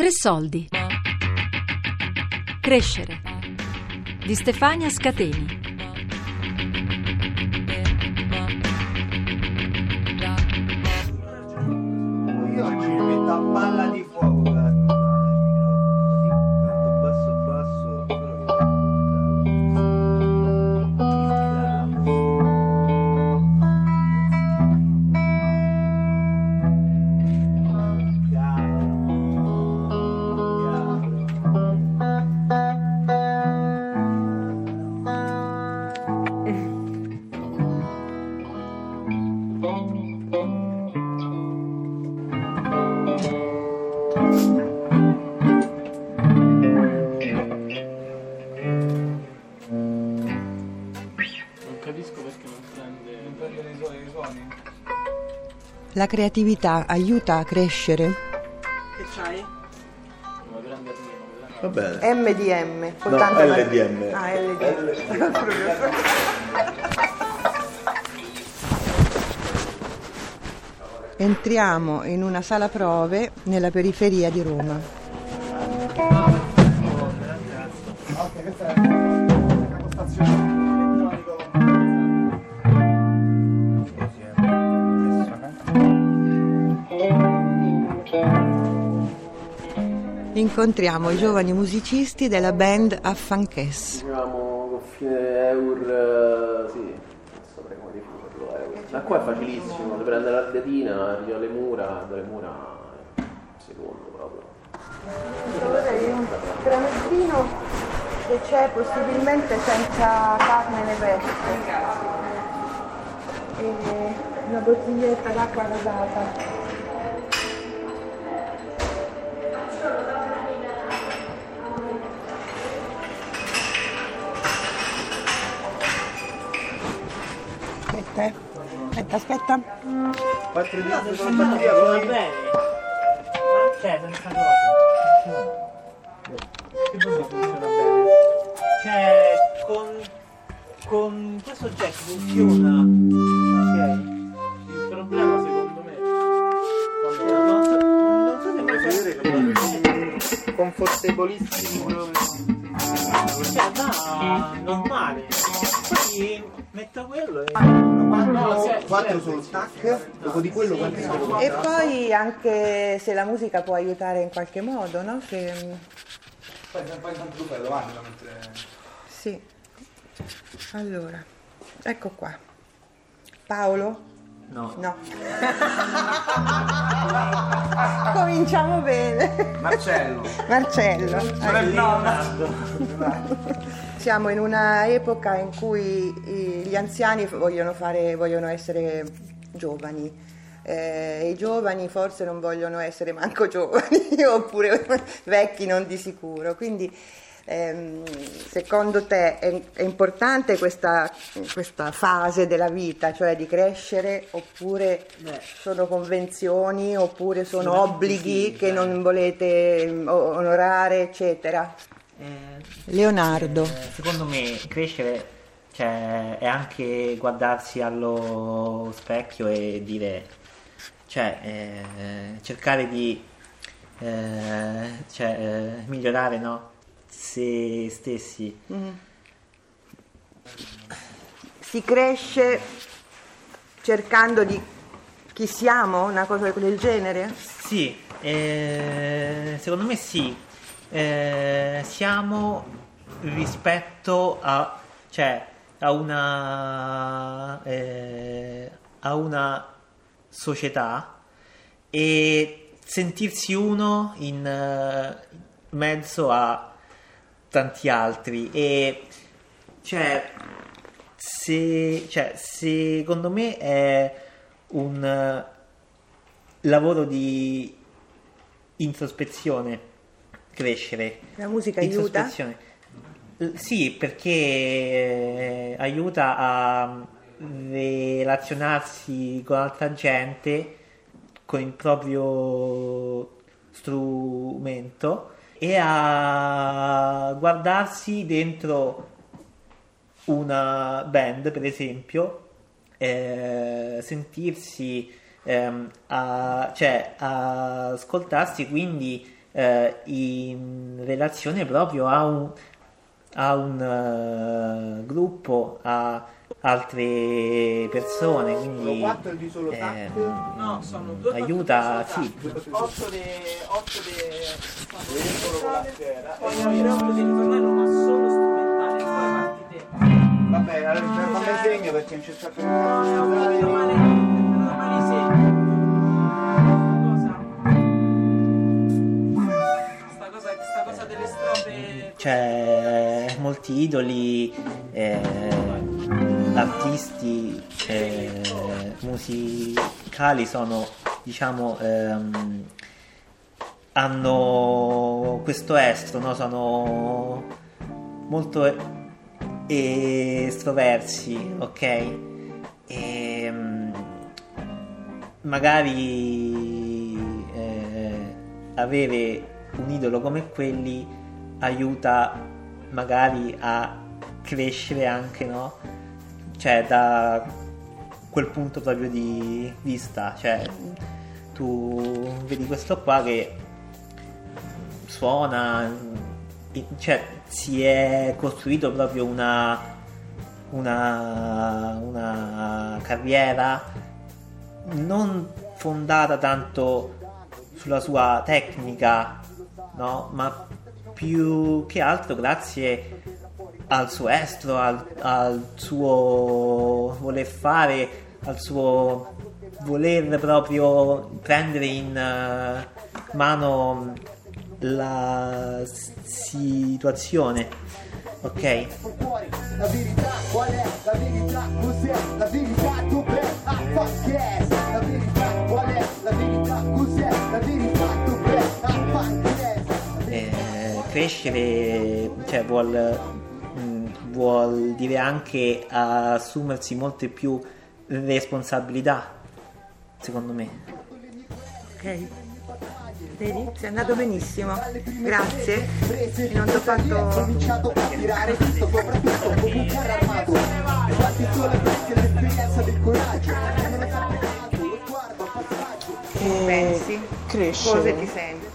Tre soldi. Crescere. Di Stefania Scateni. Capisco perché non prende. Non prende i suoni, i suoni. La creatività aiuta a crescere? Che c'hai? Prende almeno, Va bene. M di M. No, LDM. Ah, LDM. Entriamo in una sala prove nella periferia di Roma. Incontriamo i giovani musicisti della band Affanches. Diciamo confine Eur, sì, non saprei come definirlo Eur. Da qua è facilissimo, si prende l'ardetina, arriva alle mura, dalle mura secondo proprio. Vorrei un tramezzino che c'è possibilmente senza carne né pesce. E una bottiglietta d'acqua gasata. Aspetta, aspetta, aspetta. 4 di Se sono no, batteria va bene. Ma c'è senza cosa. Che cosa funziona bene? Cioè, con, con questo jack funziona. Ok. Il problema secondo me. Vabbè, non so, non so se posso vedere che proprio. Cioè, va normale. Metto quello e. Quattro, se- quattro solo tac, dopo di quello quanti sono? E poi anche se la musica può aiutare in qualche modo, no? Se- Poi intanto tu fai davanti da mettere. Sì. Allora, ecco qua. Paolo? No. No. Cominciamo bene. Marcello. Marcello. Leonardo. Siamo in una epoca in cui gli anziani vogliono, fare, vogliono essere giovani. Eh, I giovani forse non vogliono essere manco giovani, oppure vecchi non di sicuro. Quindi ehm, secondo te è, è importante questa, questa fase della vita, cioè di crescere, oppure Beh. sono convenzioni, oppure sono obblighi sì, che non volete mm, onorare, eccetera? Eh, Leonardo. eh, secondo me crescere cioè, è anche guardarsi allo specchio e dire, cioè, eh, cercare di eh, cioè, eh, migliorare no? se stessi. Si cresce cercando di chi siamo, una cosa del genere? Sì, eh, secondo me sì. Eh, siamo rispetto a, cioè, a una, eh, a una società e sentirsi uno in eh, mezzo a tanti altri. E cioè, se, cioè secondo me è un eh, lavoro di introspezione crescere La musica aiuta? Eh, Sì, perché eh, aiuta a relazionarsi con altra gente con il proprio strumento e a guardarsi dentro una band, per esempio, eh, sentirsi, ehm, a, cioè a ascoltarsi, quindi eh, in relazione proprio a un, a un eh, gruppo, a altre persone, quindi quattro di solo ehm, No, sono due aiuta, sì, 8 de 8 de Poi non così ritornello ma solo strumentale. Vabbè, allora come segno perché non c'è stato c'è molti idoli, eh, artisti eh, musicali sono, diciamo, ehm, hanno questo estro, no? sono molto estroversi, ok? E, mm, magari eh, avere un idolo come quelli aiuta magari a crescere anche, no? Cioè da quel punto proprio di vista, cioè tu vedi questo qua che suona, cioè si è costruito proprio una, una, una carriera non fondata tanto sulla sua tecnica, no? Ma più che altro grazie al suo estro, al, al suo voler fare, al suo voler proprio prendere in eh, mano la situazione, ok? La verità qual è? La verità cos'è? La verità dov'è? Ah, fuck yes! La verità qual è? La verità cos'è? La verità crescere cioè, vuol, mh, vuol dire anche assumersi molte più responsabilità, secondo me. Ok. Vedi? Sei andato benissimo. Grazie. E non ti ho fatto. cominciato a tirare tutto soprattutto come un carro armato Infatti solo perché l'esperienza del coraggio Non è sempre caso, lo sguardo, il passaggio E Pensi? crescere. Cosa ti senti?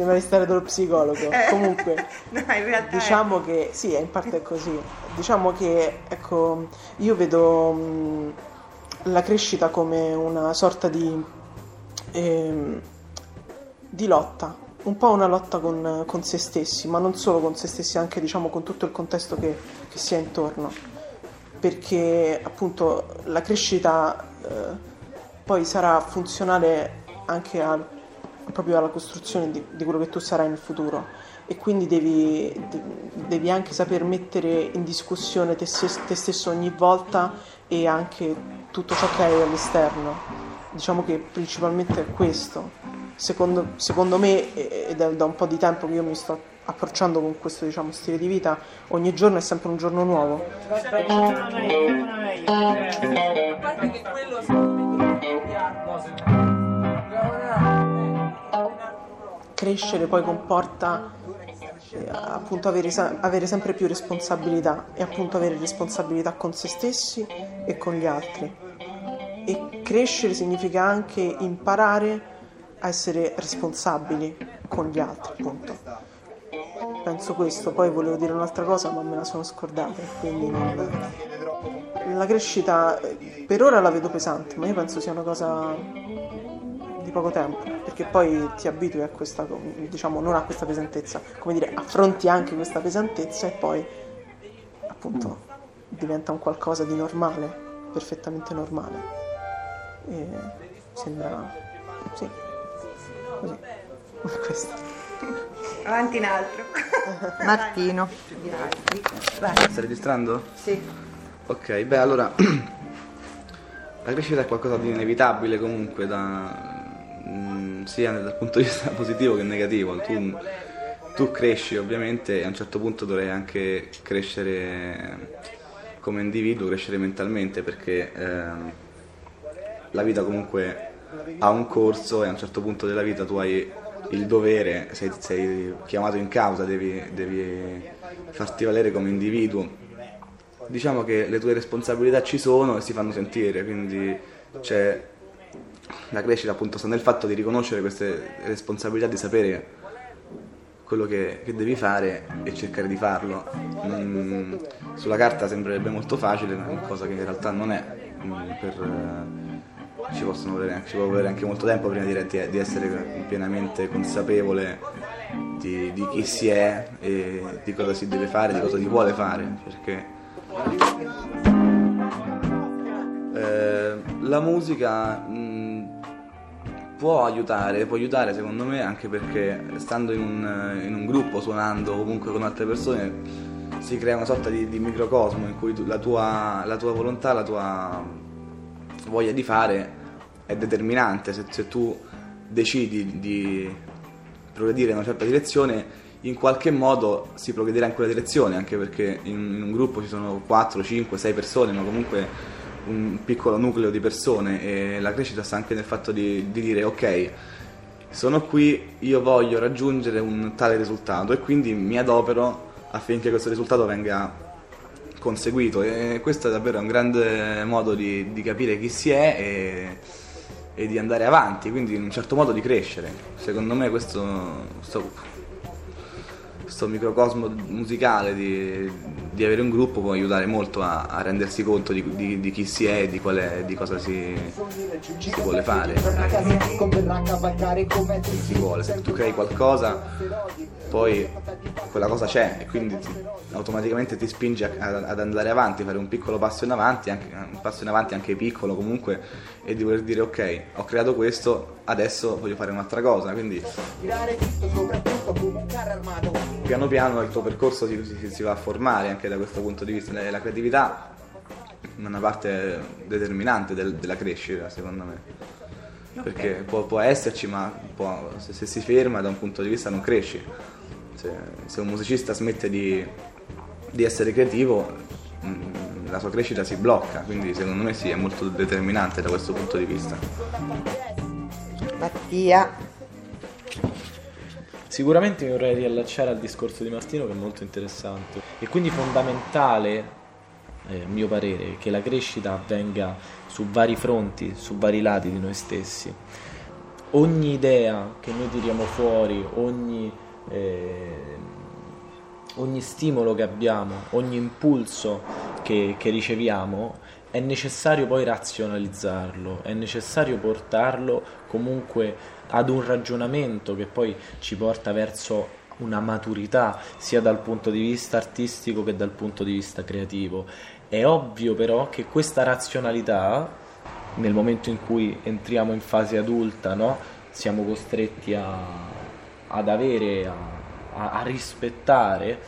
Sembra di stare dallo psicologo. Eh. Comunque, No, realtà. è- diciamo che sì, in parte è così. Diciamo che ecco, io vedo mh, la crescita come una sorta di, ehm, di lotta, un po' una lotta con, con se stessi, ma non solo con se stessi, anche diciamo con tutto il contesto che, che si ha intorno. Perché appunto la crescita eh, poi sarà funzionale anche al- proprio alla costruzione di, di quello che tu sarai nel futuro e quindi devi, de- devi anche saper mettere in discussione te, te stesso ogni volta e anche tutto ciò che hai all'esterno. Diciamo che principalmente è questo. Secondo, secondo me, ed è da un po' di tempo che io mi sto approcciando con questo diciamo, stile di vita, ogni giorno è sempre un giorno nuovo. Una crescere poi comporta eh, appunto avere, avere sempre più responsabilità e appunto avere responsabilità con se stessi e con gli altri. E crescere significa anche imparare a essere responsabili con gli altri, appunto. Penso questo, poi volevo dire un'altra cosa ma me la sono scordata, quindi non... La crescita eh, per ora la vedo pesante, ma io penso sia una cosa di poco tempo, perché poi ti abitui a questa, diciamo, non a questa pesantezza, come dire, affronti anche questa pesantezza e poi appunto diventa un qualcosa di normale, perfettamente normale. E sembra, sì, così, questo. Avanti in altro. Martino. Vai. Stai registrando? Sì. Ok, beh allora la crescita è qualcosa di inevitabile comunque da, mm, sia dal punto di vista positivo che negativo. Tu, tu cresci ovviamente e a un certo punto dovrai anche crescere come individuo, crescere mentalmente perché ehm, la vita comunque ha un corso e a un certo punto della vita tu hai il dovere, sei, sei chiamato in causa, devi, devi farti valere come individuo diciamo che le tue responsabilità ci sono e si fanno sentire, quindi c'è la crescita appunto sta nel fatto di riconoscere queste responsabilità, di sapere quello che, che devi fare e cercare di farlo. Mm, sulla carta sembrerebbe molto facile, cosa che in realtà non è. Mm, per, eh, ci, volere, ci può volere anche molto tempo prima di, di essere pienamente consapevole di, di, chi si è e di cosa si deve fare, di cosa si vuole fare. Perché eh, la musica mh, può aiutare, può aiutare secondo me anche perché stando in un, in un gruppo, suonando comunque con altre persone, si crea una sorta di, di microcosmo in cui tu, la, tua, la, tua, volontà, la tua voglia di fare è determinante. Se, se tu decidi di progredire in una certa direzione, in qualche modo si progrederà in quella direzione, anche perché in, in un gruppo ci sono 4, 5, 6 persone, ma comunque un piccolo nucleo di persone e la crescita sta anche nel fatto di, di dire ok, sono qui, io voglio raggiungere un tale risultato e quindi mi adopero affinché questo risultato venga conseguito e questo è davvero un grande modo di, di capire chi si è e, e, di andare avanti, quindi in un certo modo di crescere. Secondo me questo, questo, questo microcosmo musicale di, di, avere un gruppo può aiutare molto a, a rendersi conto di, di, di, chi si è e di, di cosa si, si, vuole fare. Si vuole, se tu crei qualcosa poi quella cosa c'è e quindi ti, automaticamente ti spinge a, ad andare avanti, fare un piccolo passo in avanti, anche, un passo in avanti anche piccolo comunque e di voler dire ok, ho creato questo, adesso voglio fare un'altra cosa, quindi piano piano il tuo percorso si, si, si va a formare anche da questo punto di vista, la creatività è una parte determinante del, della crescita secondo me. Perché può, può esserci, ma può, se, se si ferma da un punto di vista non cresci se, se un musicista smette di, di essere creativo mh, la sua crescita si blocca, quindi secondo me sì, è molto determinante da questo punto di vista. Mattia. Sicuramente mi vorrei riallacciare al discorso di Martino che è molto interessante e quindi fondamentale, eh, a mio parere, che la crescita avvenga su vari fronti, su vari lati di noi stessi. Ogni idea che noi tiriamo fuori, ogni eh, ogni stimolo che abbiamo, ogni impulso che, che riceviamo, è necessario poi razionalizzarlo, è necessario portarlo comunque ad un ragionamento che poi ci porta verso una maturità sia dal punto di vista artistico che dal punto di vista creativo. È ovvio però che questa razionalità, nel momento in cui entriamo in fase adulta, no? siamo costretti a, ad avere, a, a, a rispettare,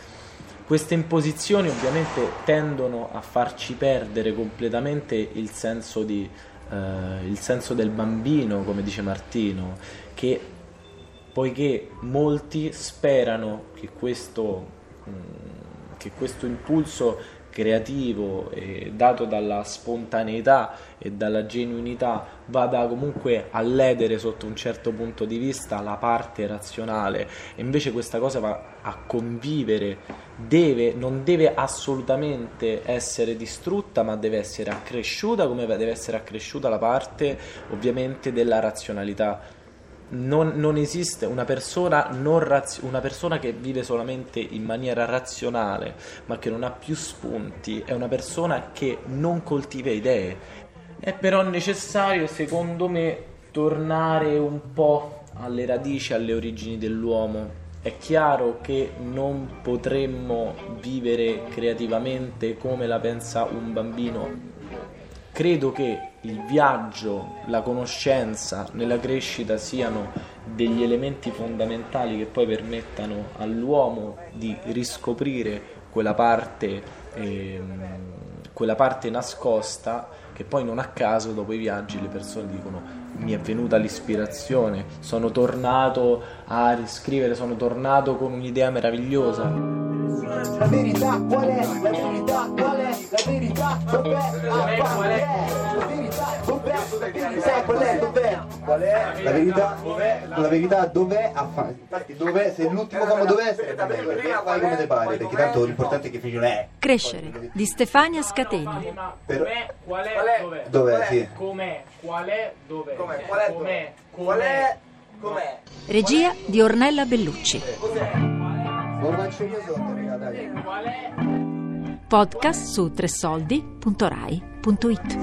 queste imposizioni ovviamente tendono a farci perdere completamente il senso, di, eh, il senso del bambino, come dice Martino, che poiché molti sperano che questo, mh, mm, che questo impulso creativo eh, dato dalla spontaneità e dalla genuinità vada comunque a ledere sotto un certo punto di vista la parte razionale. E invece questa cosa va a convivere deve, non deve assolutamente essere distrutta ma deve essere accresciuta come deve essere accresciuta la parte ovviamente della razionalità non, non, esiste una persona, razio- una persona, che vive solamente in maniera razionale, ma che non ha più spunti, è una persona che non coltiva idee. È però necessario, secondo me, tornare un po' alle radici, alle origini dell'uomo. È chiaro che non potremmo vivere creativamente come la pensa un bambino Credo che il viaggio, la conoscenza nella crescita siano degli elementi fondamentali che poi permettano all'uomo di riscoprire quella parte, ehm, quella parte nascosta che poi non a caso dopo i viaggi le persone dicono mi è venuta l'ispirazione, sono tornato a riscrivere, sono tornato con un'idea meravigliosa. La verità qual è? La verità qual è? La verità dov'è? Ah, qual è? Dov'è? Qual è? Dov'è? Qual è? La verità, la verità dov'è? A fa- Infatti dov'è? Se l'ultimo comma dov'è? fai come te pare, perché tanto l'importante è che finisce è. Crescere di Stefania Scateni. Però- Qual è? Qual è? Dov'è? Dov'è? Sì. Com'è? Qual è? Dov'è? Com'è? Qual è? Com'è? Qual è? Com'è? Regia di Ornella Bellucci. Ormaccio io sotto, raga, dai. Qual è? Podcast su tressoldi.rai.it.